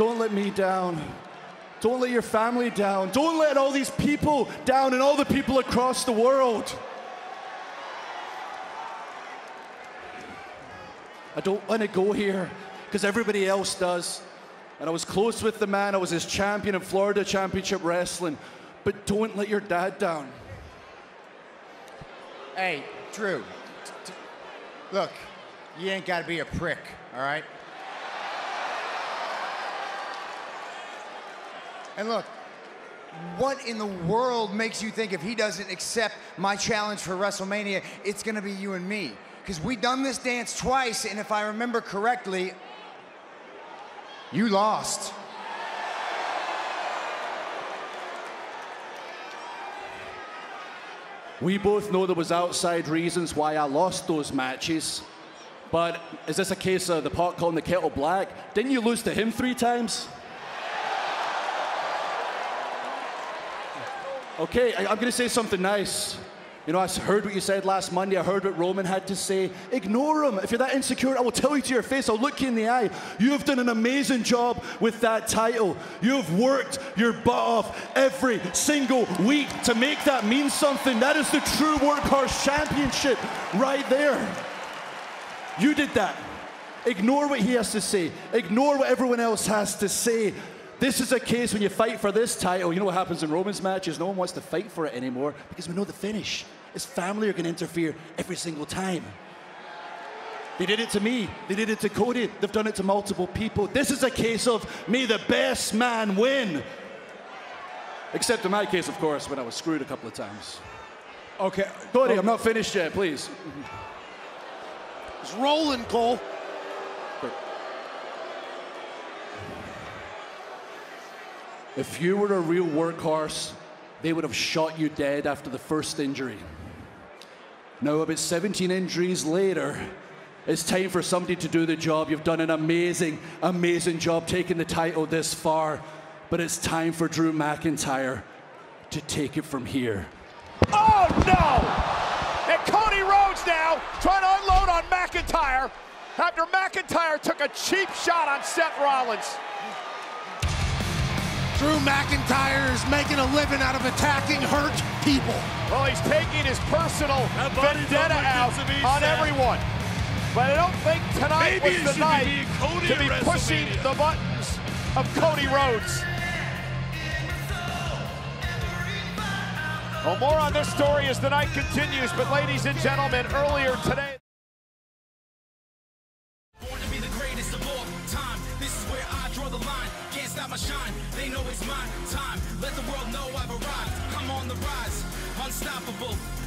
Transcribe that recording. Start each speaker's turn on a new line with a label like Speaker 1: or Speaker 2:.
Speaker 1: Don't let me down. Don't let your family down. Don't let all these people down and all the people across the world. I don't want to go here because everybody else does. And I was close with the man. I was his champion in Florida Championship Wrestling. But don't let your dad down.
Speaker 2: Hey, Drew. Look, you ain't got to be a prick, all right? And look, what in the world makes you think if he doesn't accept my challenge for WrestleMania, it's to be you and me? Because we done this dance twice, and if I remember correctly, you lost.
Speaker 1: We both know there was outside reasons why I lost those matches. But is this a case of the pot calling the kettle black? Didn't you lose to him three times? Okay, I, am going to say something nice. You know, I heard what you said last Monday. I heard what Roman had to say. Ignore him. If you're that insecure, I will tell you to your face. I'll look you in the eye. You have done an amazing job with that title. You have worked your butt off every single week to make that mean something. That is the true Workhorse Championship right there. You did that. Ignore what he has to say. Ignore what everyone else has to say. This is a case when you fight for this title. You know what happens in Roman's matches? No one wants to fight for it anymore because we know the finish. His family are going to interfere every single time. They did it to me. They did it to Cody. They've done it to multiple people. This is a case of may the best man win. Except in my case, of course, when I was screwed a couple of times.
Speaker 3: Okay.
Speaker 1: Cody, I'm not finished yet, please.
Speaker 3: It's rolling, Cole.
Speaker 1: If you were a real workhorse, they would have shot you dead after the first injury. Now, about 17 injuries later, it's time for somebody to do the job. You've done an amazing, amazing job taking the title this far, but it's time for Drew McIntyre to take it from here.
Speaker 4: Oh no! And Cody Rhodes now trying to unload on McIntyre after McIntyre took a cheap shot on Seth Rollins.
Speaker 3: Drew McIntyre is making a living out of attacking hurt people.
Speaker 4: Well, he's taking his personal vendetta out on everyone. But I don't think tonight
Speaker 5: Maybe it
Speaker 4: was the night
Speaker 5: being Cody
Speaker 4: to be pushing the buttons of Cody Rhodes. Well, more on this story as the night continues. But ladies and gentlemen, earlier today.
Speaker 6: Time. This is where I draw the line. Can't stop my shine. They know it's my time. Let the world know I've arrived. I'm on the rise. Unstoppable.